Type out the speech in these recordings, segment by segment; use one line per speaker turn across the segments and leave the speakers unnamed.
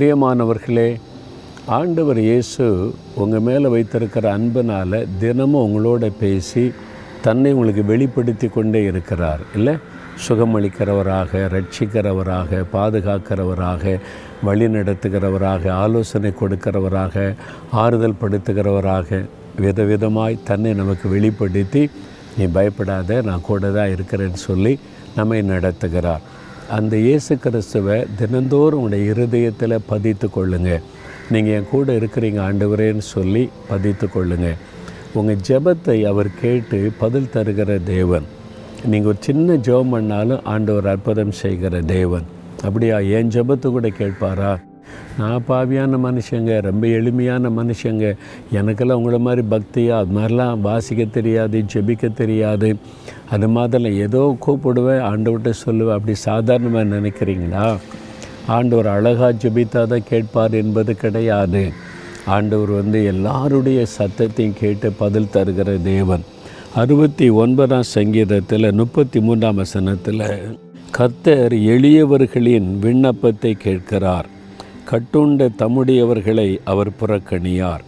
பிரியமானவர்களே ஆண்டவர் இயேசு உங்கள் மேலே வைத்திருக்கிற அன்பினால் தினமும் உங்களோட பேசி தன்னை உங்களுக்கு வெளிப்படுத்தி கொண்டே இருக்கிறார். இல்லை? சுகமளிக்கிறவராக ரட்சிக்கிறவராக பாதுகாக்கிறவராக வழி நடத்துகிறவராக ஆலோசனை கொடுக்கிறவராக ஆறுதல் படுத்துகிறவராக விதவிதமாய் தன்னை நமக்கு வெளிப்படுத்தி நீ பயப்படாத நான் கூட தான் இருக்கிறேன்னு சொல்லி நம்மை நடத்துகிறார். அந்த இயேசு கிறிஸ்துவை தினந்தோறும் உங்களுடைய இருதயத்தில் பதித்து கொள்ளுங்கள் நீங்கள் என் கூட இருக்கிறீங்க ஆண்டவரேன்னு சொல்லி பதித்து கொள்ளுங்கள் உங்கள் ஜெபத்தை அவர் கேட்டு பதில் தருகிற தேவன். நீங்கள் ஒரு சின்ன ஜெபம் பண்ணாலும் ஆண்டவர் அற்புதம் செய்கிற தேவன். அப்படியா என் ஜெபத்தை கூட கேட்பாரா? நான் பாவியான மனுஷங்க ரொம்ப எளிமையான மனுஷங்க. எனக்கெல்லாம் உங்களை மாதிரி பக்தியாக அது மாதிரிலாம் வாசிக்க தெரியாது ஜெபிக்க தெரியாது. அது மாதிரிலாம் ஏதோ கூப்பிடுவேன் ஆண்டவர்கிட்ட சொல்லுவேன். அப்படி சாதாரணமாக நினைக்கிறீங்களா? ஆண்டவர் அழகாக ஜெபித்தா தான் கேட்பார் என்பது கிடையாது. ஆண்டவர் வந்து எல்லாருடைய சத்தத்தையும் கேட்டு பதில் தருகிற தேவன். அறுபத்தி ஒன்பதாம் சங்கீதத்தில் முப்பத்தி மூன்றாம் வசனத்தில் கர்த்தர் எளியவர்களின் விண்ணப்பத்தை கேட்கிறார். கட்டுண்ட தம்முடையவர்களை அவர் புறக்கணியார்.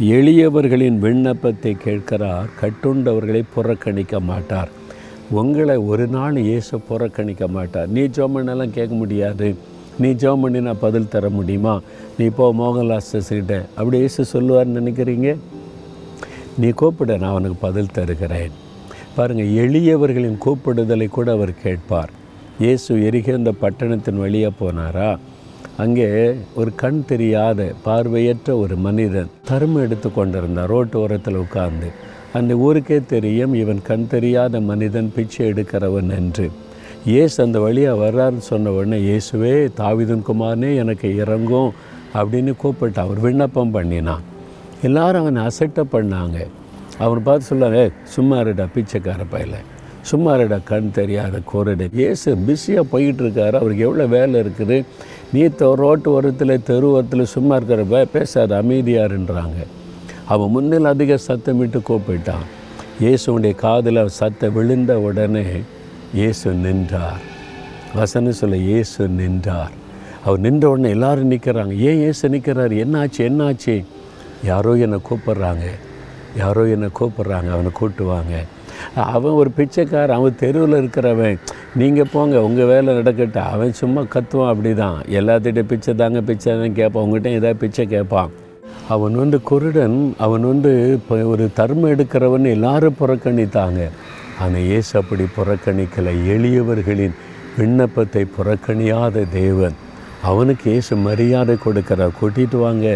எளியவர்களின் விண்ணப்பத்தை கேட்கிறார் கட்டுண்டவர்களை புறக்கணிக்க மாட்டார். உங்களை ஒரு நாள் இயேசு புறக்கணிக்க மாட்டார். நீ ஜோமனெல்லாம் கேட்க முடியாது. நீ ஜோம் பண்ணி நான் பதில் தர முடியுமா? நீ போ மோகன்லாஸ்கிட்ட அப்படி இயேசு சொல்லுவார்னு நினைக்கிறீங்க? நீ கூப்பிட நான் அவனுக்கு பதில் தருகிறேன். பாருங்கள் எளியவர்களின் கூப்பிடுதலை கூட அவர் கேட்பார். இயேசு எரிகிற பட்டணத்தின் வழியாக போனாரா? அங்கே ஒரு கண் தெரியாத பார்வையற்ற ஒரு மனிதன் தருமம் எடுத்து கொண்டிருந்தார். ரோட்டு ஓரத்தில் உட்கார்ந்து அந்த ஊருக்கே தெரியும் இவன் கண் தெரியாத மனிதன் பிச்சை எடுக்கிறவன் என்று. ஏசு அந்த வழியாக வர்றாருன்னு சொன்ன உடனே இயேசுவே தாவிதன் குமாரனே எனக்கு இறங்கும் அப்படின்னு கூப்பிட்டு அவர் விண்ணப்பம் பண்ணினான். எல்லாரும் அவனை அசட்டை பண்ணாங்க. அவனை பார்த்து சொல்லாங்க சும்மா இருடா பிச்சைக்கார பையில. சும்மா இருடா கண் தெரியாத கோரடு. ஏசு பிஸியாக போயிட்டு இருக்காரு. அவருக்கு எவ்வளோ வேலை இருக்குது? நீ ரோட்டு ஓரத்தில் தெருவத்தில் சும்மா இருக்கிற பேசாது அமைதியாருன்றாங்க. அவன் முன்னில் அதிக சத்தமிட்டு கூப்பிட்டான். இயேசுடைய காதில் சத்தம் விழுந்த உடனே இயேசு நின்றார். வசனம் சொல்ல இயேசு நின்றார். அவர் நின்ற உடனே எல்லோரும் நிற்கிறாங்க ஏன் இயேசு நிற்கிறார் என்னாச்சு? என்னாச்சு? யாரோ என்னை கூப்பிட்றாங்க. யாரோ என்னை கூப்பிட்றாங்க. அவனை கூட்டுவாங்க அவன் ஒரு பிச்சைக்காரன் அவன் தெருவில் இருக்கிறவன். நீங்கள் போங்க உங்கள் வேலை நடக்கட்டும். அவன் சும்மா கத்துவான் அப்படி தான் எல்லாத்திட்ட பிச்சை தாங்க பிச்சை தான் கேட்பான். உங்கள்கிட்ட ஏதாவது பிச்சை கேட்பான். அவன் வந்து குருடன் அவன் வந்து இப்போ ஒரு தர்மம் எடுக்கிறவன் எல்லாரும் புறக்கணித்தாங்க. ஆனால் இயேசு அப்படி புறக்கணிக்கலை. எளியவர்களின் விண்ணப்பத்தை புறக்கணியாத தேவன். அவனுக்கு இயேசு மரியாதை கொடுக்குறா கூட்டிகிட்டு வாங்க.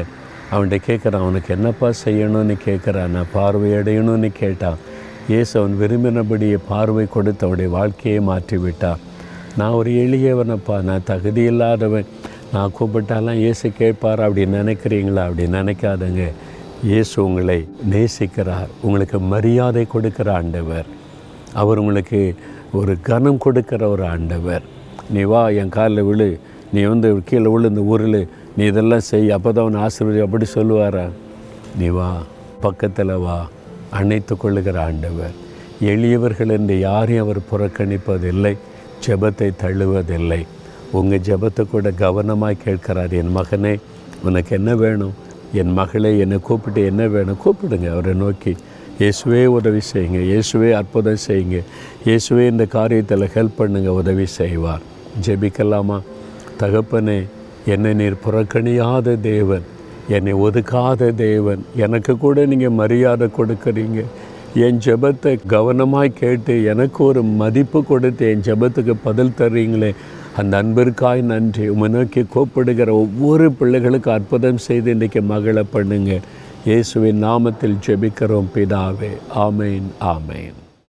அவன்கிட்ட கேட்குறான் அவனுக்கு என்னப்பா செய்யணும்னு கேட்குறான்? நான் பார்வையடையணும்னு கேட்டான். இயேசு அவன் விரும்பினபடியே பார்வை கொடுத்து அவனுடைய வாழ்க்கையை மாற்றி விட்டான் நான் ஒரு எளியவனப்பா நான் தகுதி இல்லாதவன் நான் கூப்பிட்டாலாம் இயேசு கேட்பார்? அப்படி நினைக்கிறீங்களா? அப்படி நினைக்காதங்க. இயேசு உங்களை நேசிக்கிறார். உங்களுக்கு மரியாதை கொடுக்கிற ஆண்டவர். அவர் உங்களுக்கு ஒரு கனம் கொடுக்கிற ஒரு ஆண்டவர். நீ வா என் காலில் விழு. நீ வந்து கீழே விழு இந்த ஊரில். நீ இதெல்லாம் செய் அப்போ தான் அவன் ஆசீர்வதி அப்படி சொல்லுவாரா? நீ வா பக்கத்தில் வா. அணைத்து கொள்ளுகிற ஆண்டவர். எளியவர்கள் என்று யாரையும் அவர் புறக்கணிப்பதில்லை ஜெபத்தை தள்ளுவதில்லை உங்கள் ஜெபத்தை கூட கவனமாக கேட்கிறார் என் மகனே உனக்கு என்ன வேணும்? என் மகளே என்னை கூப்பிட்டு என்ன வேணும்? கூப்பிடுங்க. அவரை நோக்கி இயேசுவே உதவி செய்யுங்க. இயேசுவே அற்புதம் செய்யுங்க. இயேசுவே இந்த காரியத்தில் ஹெல்ப் பண்ணுங்கள் உதவி செய்வார். ஜெபிக்கலாமா? தகப்பனே என்னை நீர் புறக்கணியாத தேவன். என்னை ஒதுக்காத தேவன். எனக்கு கூட நீங்கள் மரியாதை கொடுக்குறீங்க. என் ஜெபத்தை கவனமாய் கேட்டு எனக்கு ஒரு மதிப்பு கொடுத்து என் ஜெபத்துக்கு பதில் தர்றீங்களே. அந்த அன்பிற்காய் நன்றி. உமை நோக்கி கூப்பிடுகிற ஒவ்வொரு பிள்ளைகளுக்கு அற்புதம் செய்து இன்றைக்கு மகளை பண்ணுங்க. இயேசுவின் நாமத்தில் ஜெபிக்கிறோம் பிதாவே. ஆமேன் ஆமேன்.